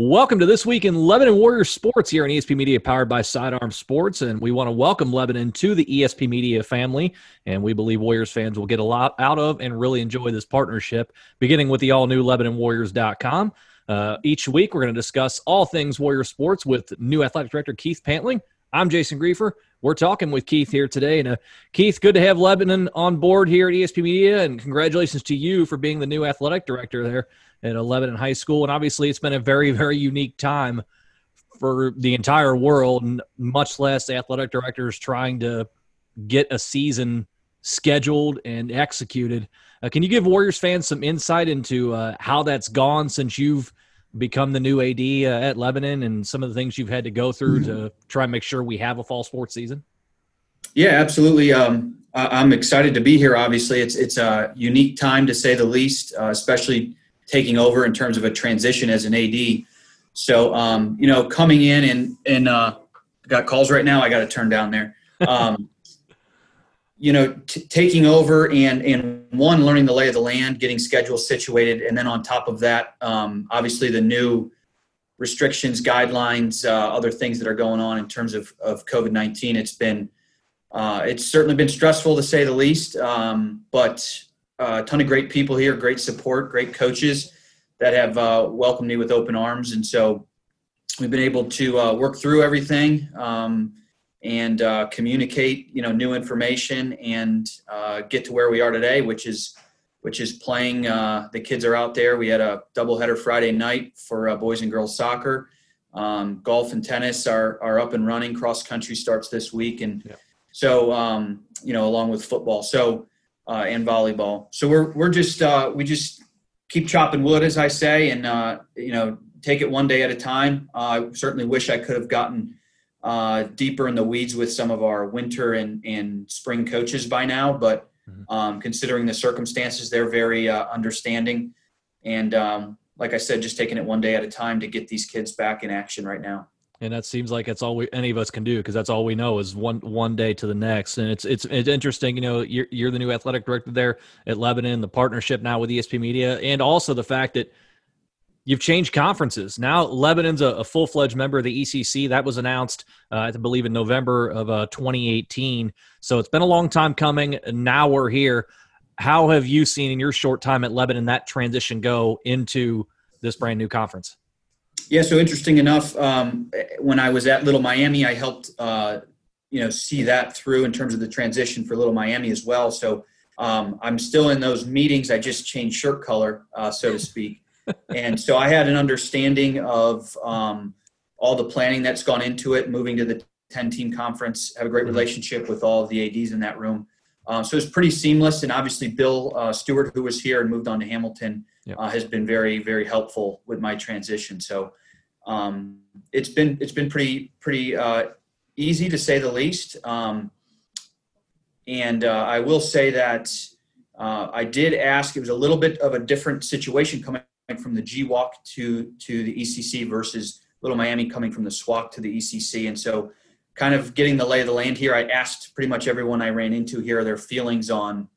Welcome to this week in Lebanon Warriors sports here on ESP Media, powered by Sidearm Sports, and we want to welcome Lebanon to the ESP Media family. And we believe Warriors fans will get a lot out of and really enjoy this partnership, beginning with the all-new LebanonWarriors.com. Uh, each week, we're going to discuss all things Warrior sports with new athletic director Keith Pantling. I'm Jason Griefer. We're talking with Keith here today. And uh, Keith, good to have Lebanon on board here at ESP Media, and congratulations to you for being the new athletic director there at Lebanon High School. And obviously, it's been a very, very unique time for the entire world, and much less athletic directors trying to get a season scheduled and executed. Uh, can you give Warriors fans some insight into uh, how that's gone since you've become the new AD uh, at Lebanon and some of the things you've had to go through mm-hmm. to try and make sure we have a fall sports season? Yeah, absolutely. Um, I'm excited to be here. Obviously, it's it's a unique time to say the least, uh, especially taking over in terms of a transition as an AD. So, um, you know, coming in and and uh, got calls right now. I got to turn down there. Um, you know, t- taking over and and one learning the lay of the land, getting schedules situated, and then on top of that, um, obviously the new restrictions, guidelines, uh, other things that are going on in terms of of COVID nineteen. It's been uh, it's certainly been stressful to say the least, um, but a ton of great people here, great support, great coaches that have uh, welcomed me with open arms, and so we've been able to uh, work through everything um, and uh, communicate, you know, new information and uh, get to where we are today, which is which is playing. Uh, the kids are out there. We had a doubleheader Friday night for uh, boys and girls soccer. Um, golf and tennis are are up and running. Cross country starts this week, and yeah. so um, you know, along with football. So uh, and volleyball. So we're we're just uh, we just keep chopping wood, as I say, and uh, you know take it one day at a time. I certainly wish I could have gotten uh, deeper in the weeds with some of our winter and and spring coaches by now, but mm-hmm. um, considering the circumstances, they're very uh, understanding. And um, like I said, just taking it one day at a time to get these kids back in action right now and that seems like it's all we, any of us can do because that's all we know is one one day to the next and it's it's it's interesting you know you're, you're the new athletic director there at lebanon the partnership now with esp media and also the fact that you've changed conferences. Now lebanon's a, a full-fledged member of the ecc that was announced uh, i believe in november of uh, 2018 so it's been a long time coming now we're here. How have you seen in your short time at lebanon that transition go into this brand new conference? Yeah, so interesting enough, um, when I was at Little Miami, I helped uh, you know see that through in terms of the transition for Little Miami as well. So um, I'm still in those meetings. I just changed shirt color, uh, so to speak, and so I had an understanding of um, all the planning that's gone into it. Moving to the 10 team conference, have a great mm-hmm. relationship with all of the ads in that room. Uh, so it's pretty seamless, and obviously Bill uh, Stewart, who was here and moved on to Hamilton yep. uh, has been very very helpful with my transition. So um, it's been it's been pretty pretty uh, easy to say the least. Um, and uh, I will say that uh, I did ask. It was a little bit of a different situation coming from the GWOC to to the ECC versus Little Miami coming from the SWAC to the ECC, and so kind of getting the lay of the land here. I asked pretty much everyone I ran into here their feelings on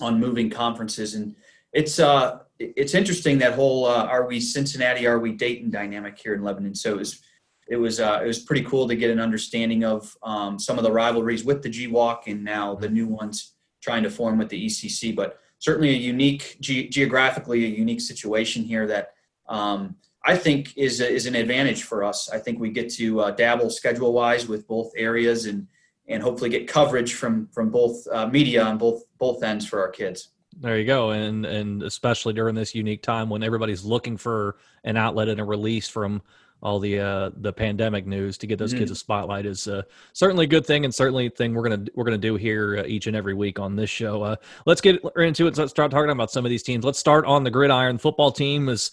on moving conferences, and it's uh it's interesting that whole uh, are we Cincinnati, are we Dayton dynamic here in Lebanon. So it was it was uh, it was pretty cool to get an understanding of um, some of the rivalries with the GWOC and now the new ones trying to form with the ECC. But certainly a unique ge- geographically a unique situation here that um, I think is a, is an advantage for us. I think we get to uh, dabble schedule wise with both areas and and hopefully get coverage from from both uh, media on both both ends for our kids. There you go, and and especially during this unique time when everybody's looking for an outlet and a release from all the uh, the pandemic news to get those mm-hmm. kids a spotlight is uh, certainly a good thing and certainly a thing we're gonna we're gonna do here uh, each and every week on this show. Uh, let's get into it. Let's start talking about some of these teams. Let's start on the gridiron. Football team is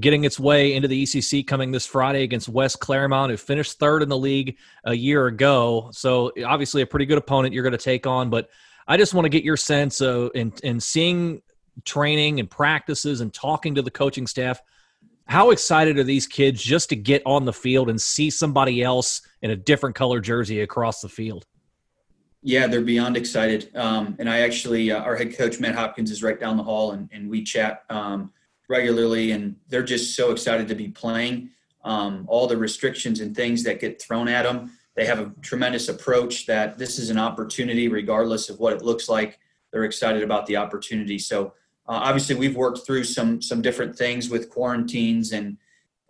getting its way into the ECC coming this Friday against West Clermont, who finished third in the league a year ago. So obviously a pretty good opponent you're going to take on, but I just want to get your sense of in, in seeing training and practices and talking to the coaching staff. How excited are these kids just to get on the field and see somebody else in a different color jersey across the field? Yeah, they're beyond excited. Um, and I actually, uh, our head coach, Matt Hopkins, is right down the hall and, and we chat um, regularly. And they're just so excited to be playing. um, all the restrictions and things that get thrown at them. They have a tremendous approach that this is an opportunity, regardless of what it looks like. They're excited about the opportunity. So uh, obviously, we've worked through some some different things with quarantines and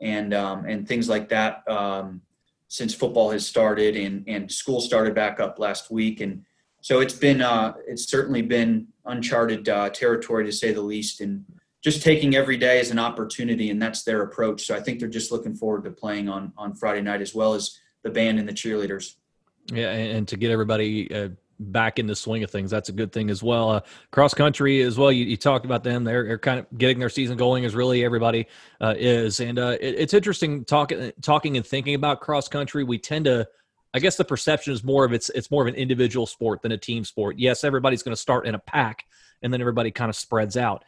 and um, and things like that um, since football has started and and school started back up last week. And so it's been uh, it's certainly been uncharted uh, territory to say the least. And just taking every day as an opportunity, and that's their approach. So I think they're just looking forward to playing on on Friday night as well as the band and the cheerleaders. Yeah, and to get everybody uh, back in the swing of things, that's a good thing as well. Uh, cross country as well. You, you, talked about them; they're, they're, kind of getting their season going, as really everybody uh, is. And uh, it, it's interesting talking talking and thinking about cross country. We tend to. I guess the perception is more of it's it's more of an individual sport than a team sport. Yes, everybody's going to start in a pack, and then everybody kind of spreads out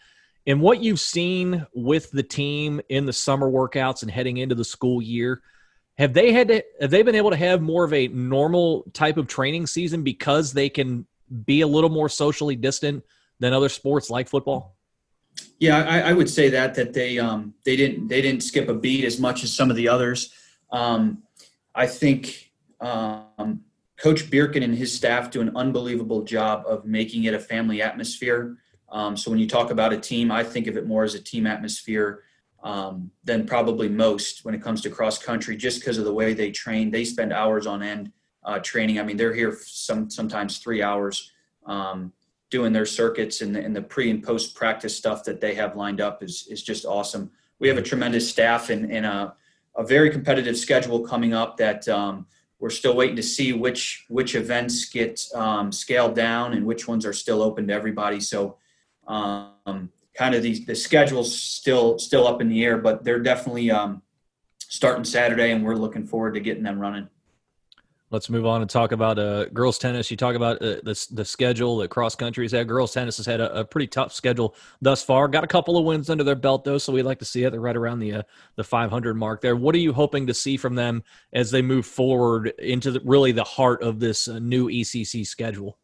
and what you've seen with the team in the summer workouts and heading into the school year, have they had to, have they been able to have more of a normal type of training season because they can be a little more socially distant than other sports like football? Yeah, I, I would say that that they um, they didn't they didn't skip a beat as much as some of the others. Um, I think um, Coach Birkin and his staff do an unbelievable job of making it a family atmosphere. Um, so when you talk about a team, I think of it more as a team atmosphere um, than probably most when it comes to cross country, just because of the way they train. They spend hours on end uh, training. I mean, they're here some sometimes three hours um, doing their circuits, and the, and the pre and post practice stuff that they have lined up is is just awesome. We have a tremendous staff and, and a, a very competitive schedule coming up that um, we're still waiting to see which which events get um, scaled down and which ones are still open to everybody. So um, kind of the the schedule's still still up in the air, but they're definitely um, starting Saturday, and we're looking forward to getting them running. Let's move on and talk about uh, girls tennis. You talk about uh, the the schedule that cross country has had. Girls tennis has had a, a, pretty tough schedule thus far. Got a couple of wins under their belt though, so we'd like to see it. They're right around the uh, the 500 mark there. What are you hoping to see from them as they move forward into the, really the heart of this uh, new ECC schedule?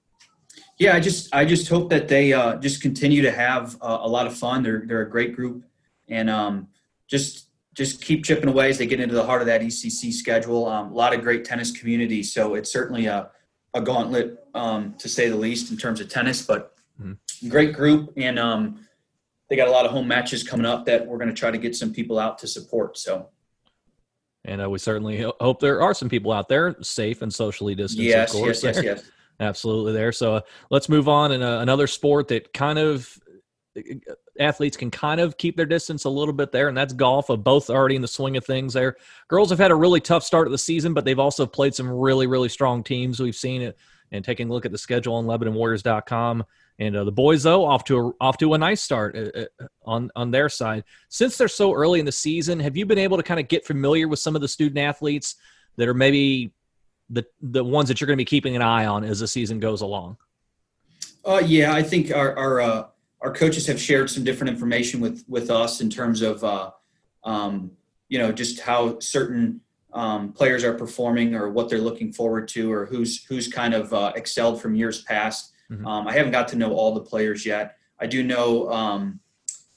Yeah, I just I just hope that they uh, just continue to have uh, a lot of fun. They're they're a great group, and um, just just keep chipping away as they get into the heart of that ECC schedule. Um, a lot of great tennis community, so it's certainly a a gauntlet um, to say the least in terms of tennis. But mm-hmm. great group, and um, they got a lot of home matches coming up that we're going to try to get some people out to support. So. And uh, we certainly hope there are some people out there safe and socially distanced. Yes, yes, yes, yes. Absolutely, there. So uh, let's move on. And uh, another sport that kind of uh, athletes can kind of keep their distance a little bit there, and that's golf. Of both already in the swing of things there. Girls have had a really tough start of the season, but they've also played some really, really strong teams. We've seen it, and taking a look at the schedule on LebanonWarriors.com. And uh, the boys, though, off to a, off to a nice start uh, uh, on on their side. Since they're so early in the season, have you been able to kind of get familiar with some of the student athletes that are maybe the the ones that you're going to be keeping an eye on as the season goes along? Uh, yeah, I think our our, uh, our coaches have shared some different information with with us in terms of uh, um, you know just how certain um, players are performing or what they're looking forward to or who's who's kind of uh, excelled from years past. Mm-hmm. Um, I haven't got to know all the players yet. I do know um,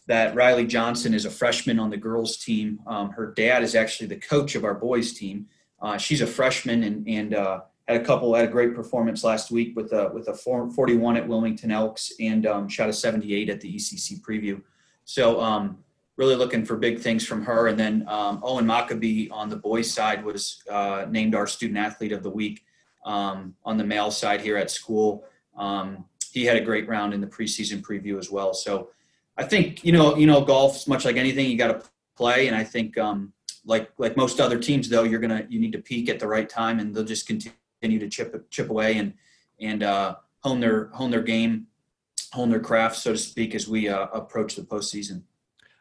that Riley Johnson is a freshman on the girls team. Um, her dad is actually the coach of our boys team. Uh, she's a freshman and, and uh, had a couple had a great performance last week with a with a 41 at Wilmington Elks and um, shot a 78 at the ECC preview. So um, really looking for big things from her. And then um, Owen Maccabee on the boys side was uh, named our student athlete of the week um, on the male side here at school. Um, he had a great round in the preseason preview as well. So I think you know you know golf's much like anything you got to play, and I think um, like like most other teams though you're gonna you need to peak at the right time and they'll just continue to chip chip away and and uh, hone their hone their game hone their craft so to speak as we uh, approach the postseason.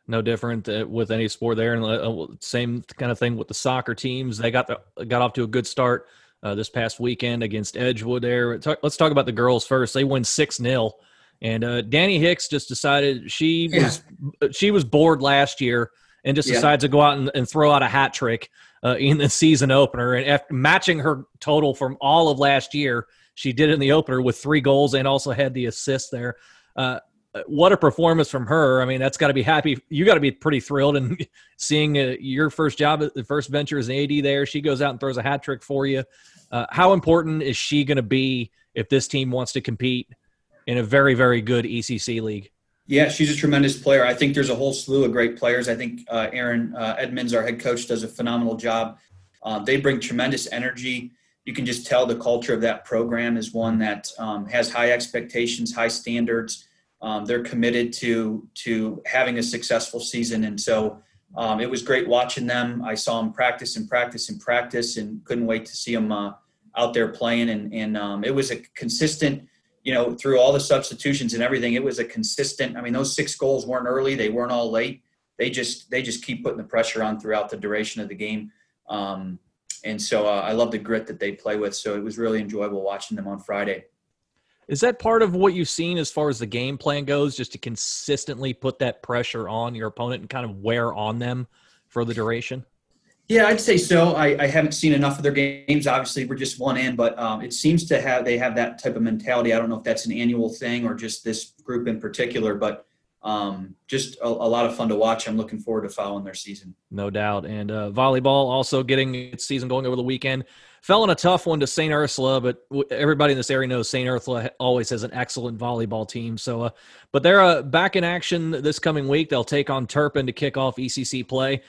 No different uh, with any sport there and uh, same kind of thing with the soccer teams. They got the, got off to a good start uh, this past weekend against edgewood there. Let's talk about the girls first. They win 6-0 and uh, danny hicks just decided she yeah. was she was bored last year and just yeah. decides to go out and, and, throw out a hat trick uh, in the season opener. And after matching her total from all of last year, she did in the opener with three goals and also had the assist there. Uh, what a performance from her. I mean, that's got to be happy. You got to be pretty thrilled and seeing uh, your first job, the first venture as an AD there. She goes out and throws a hat trick for you. Uh, how important is she going to be if this team wants to compete in a very, very good ECC league? Yeah, she's a tremendous player. I think there's a whole slew of great players. I think uh, Aaron uh, Edmonds, our head coach, does a phenomenal job. Uh, they bring tremendous energy. You can just tell the culture of that program is one that um, has high expectations, high standards. Um, they're committed to to having a successful season, and so um, it was great watching them. I saw them practice and practice and practice, and couldn't wait to see them uh, out there playing. And and um, it was a consistent, you know, through all the substitutions and everything. It was a consistent. I mean, those six goals weren't early; they weren't all late. They just they just keep putting the pressure on throughout the duration of the game. Um, and so uh, I love the grit that they play with. So it was really enjoyable watching them on Friday. Is that part of what you've seen as far as the game plan goes, just to consistently put that pressure on your opponent and kind of wear on them for the duration? Yeah, I'd say so. I, I haven't seen enough of their games. Obviously, we're just one in, but um, it seems to have they have that type of mentality. I don't know if that's an annual thing or just this group in particular, but um, just a, a, lot of fun to watch. I'm looking forward to following their season. No doubt. And uh, volleyball also getting its season going over the weekend. Fell in a tough one to St. Ursula, but everybody in this area knows St. Ursula always has an excellent volleyball team. So, uh, but they're uh, back in action this coming week. They'll take on Turpin to kick off ECC play.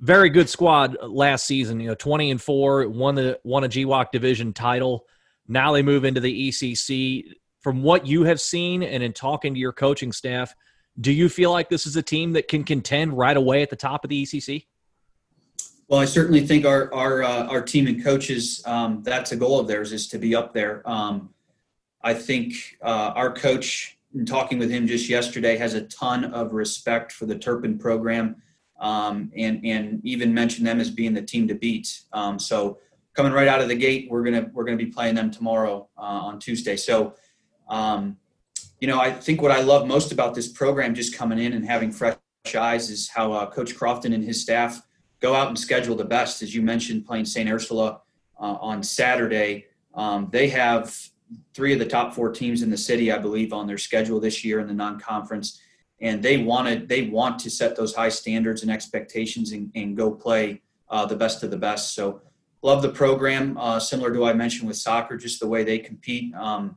Very good squad last season. You know, twenty and four, won the won a GWOC division title. Now they move into the ECC. From what you have seen and in talking to your coaching staff, do you feel like this is a team that can contend right away at the top of the ECC? Well, I certainly think our our uh, our team and coaches um, that's a goal of theirs is to be up there. Um, I think uh, our coach, in talking with him just yesterday, has a ton of respect for the Turpin program, um, and and even mention them as being the team to beat. Um, so coming right out of the gate, we're gonna we're gonna be playing them tomorrow uh, on Tuesday. So um, you know, I think what I love most about this program, just coming in and having fresh eyes, is how uh, Coach Crofton and his staff go out and schedule the best. As you mentioned, playing St. Ursula uh, on Saturday, um, they have three of the top four teams in the city, I believe, on their schedule this year in the non-conference, and they wanted they want to set those high standards and expectations and, and go play uh, the best of the best. So, love the program. Uh, similar to what I mentioned with soccer, just the way they compete. Um,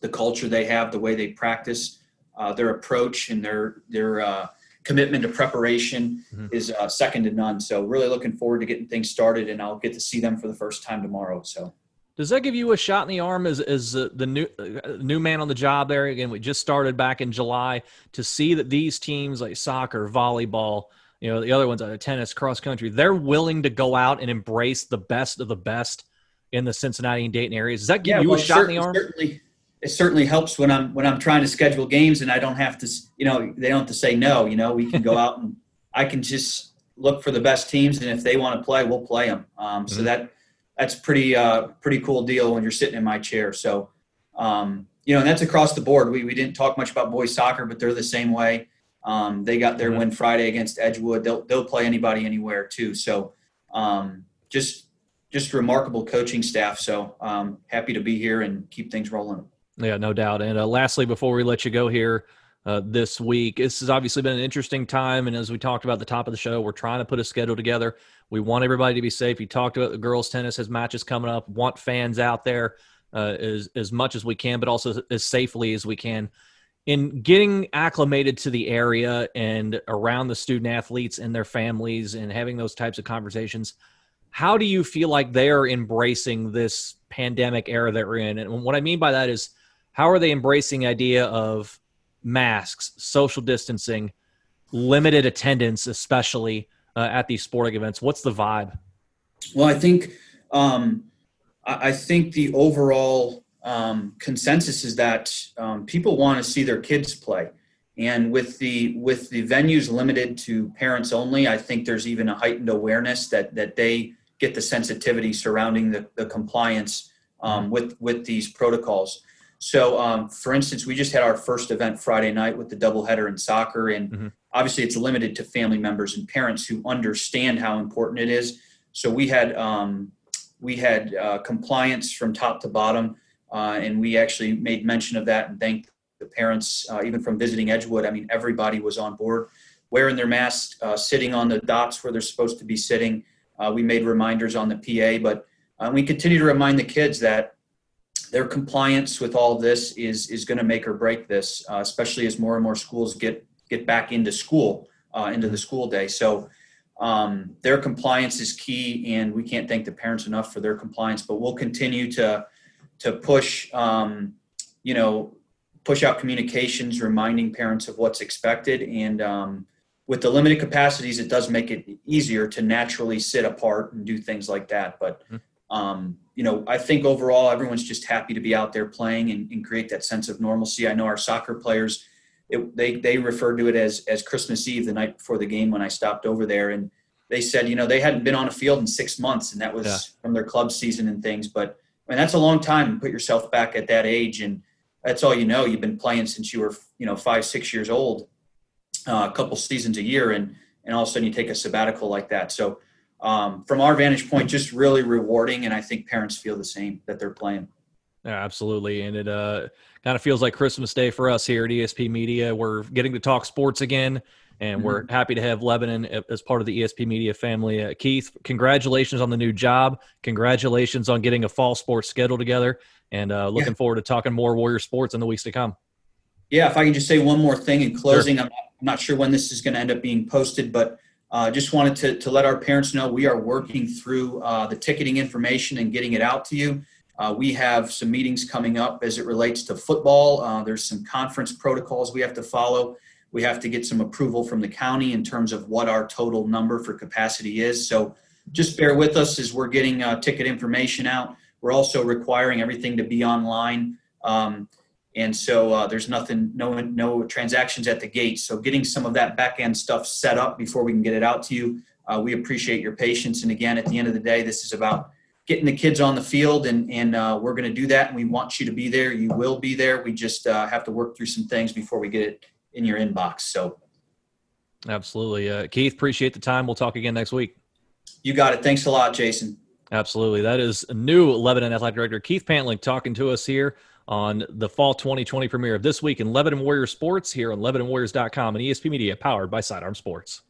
the culture they have, the way they practice, uh, their approach, and their their uh, commitment to preparation mm-hmm. is uh, second to none. So really looking forward to getting things started, and I'll get to see them for the first time tomorrow. So. Does that give you a shot in the arm as, as uh, the new uh, new man on the job there? Again, we just started back in July to see that these teams like soccer, volleyball, you know, the other ones, uh, tennis, cross country, they're willing to go out and embrace the best of the best in the Cincinnati and Dayton areas. Does that give yeah, you well, a shot in the arm? Certainly, it certainly helps when I'm when I'm trying to schedule games and I don't have to you know they don't have to say no you know we can go out and I can just look for the best teams and if they want to play we'll play them um, so mm-hmm. that that's pretty uh, pretty cool deal when you're sitting in my chair so um, you know and that's across the board we, we didn't talk much about boys soccer but they're the same way um, they got their mm-hmm. win Friday against Edgewood they'll they'll play anybody anywhere too so um, just just remarkable coaching staff so um, happy to be here and keep things rolling. Yeah, no doubt. And uh, lastly, before we let you go here uh, this week, this has obviously been an interesting time. And as we talked about the top of the show, we're trying to put a schedule together. We want everybody to be safe. You talked about the girls' tennis has matches coming up. Want fans out there uh, as as much as we can, but also as safely as we can. In getting acclimated to the area and around the student athletes and their families, and having those types of conversations, how do you feel like they're embracing this pandemic era that we're in? And what I mean by that is how are they embracing the idea of masks, social distancing, limited attendance, especially uh, at these sporting events? What's the vibe? Well, I think um, I think the overall um, consensus is that um, people want to see their kids play, and with the with the venues limited to parents only, I think there's even a heightened awareness that that they get the sensitivity surrounding the, the compliance um, with with these protocols. So, um, for instance, we just had our first event Friday night with the doubleheader in soccer, and mm-hmm. obviously it's limited to family members and parents who understand how important it is. So we had um, we had uh, compliance from top to bottom, uh, and we actually made mention of that and thanked the parents, uh, even from visiting Edgewood, I mean, everybody was on board, wearing their masks, uh, sitting on the dots where they're supposed to be sitting. Uh, we made reminders on the PA, but uh, we continue to remind the kids that their compliance with all this is is going to make or break this, uh, especially as more and more schools get get back into school, uh, into the school day. So um, their compliance is key, and we can't thank the parents enough for their compliance. But we'll continue to to push, um, you know, push out communications, reminding parents of what's expected, and um, with the limited capacities, it does make it easier to naturally sit apart and do things like that. But um, you know, I think overall everyone's just happy to be out there playing and, and create that sense of normalcy. I know our soccer players, it, they they refer to it as as Christmas Eve, the night before the game when I stopped over there, and they said, you know, they hadn't been on a field in six months, and that was Yeah. from their club season and things. But I mean, that's a long time to put yourself back at that age, and that's all you know. You've been playing since you were, you know, five, six years old, uh, a couple seasons a year, and and all of a sudden you take a sabbatical like that. So um, from our vantage point, just really rewarding, and I think parents feel the same that they're playing. Yeah, absolutely. And it uh, kind of feels like Christmas Day for us here at ESP Media. We're getting to talk sports again, and we're Mm-hmm. happy to have Lebanon as part of the ESP Media family. Uh, Keith, congratulations on the new job. Congratulations on getting a fall sports schedule together. And uh, looking forward to talking more Warrior sports in the weeks to come. Yeah, if I can just say one more thing in closing, I'm, not, I'm not sure when this is going to end up being posted, but uh, just wanted to, to let our parents know we are working through uh, the ticketing information and getting it out to you. Uh, we have some meetings coming up as it relates to football. Uh, there's some conference protocols we have to follow. We have to get some approval from the county in terms of what our total number for capacity is. So just bear with us as we're getting uh, ticket information out. We're also requiring everything to be online. Um, and so uh, there's nothing, no, no transactions at the gate. So getting some of that back end stuff set up before we can get it out to you. Uh, we appreciate your patience. And again, at the end of the day, this is about getting the kids on the field, and and uh, we're going to do that. And we want you to be there. You will be there. We just uh, have to work through some things before we get it in your inbox. So Absolutely. Uh, Keith, appreciate the time. We'll talk again next week. you got it. Thanks a lot, Jason. Absolutely. That is new Lebanon Athletic Director Keith Pantling talking to us here on the fall 2020 premiere of This Week in Lebanon Warrior Sports here on LebanonWarriors.com and ESP Media powered by Sidearm Sports.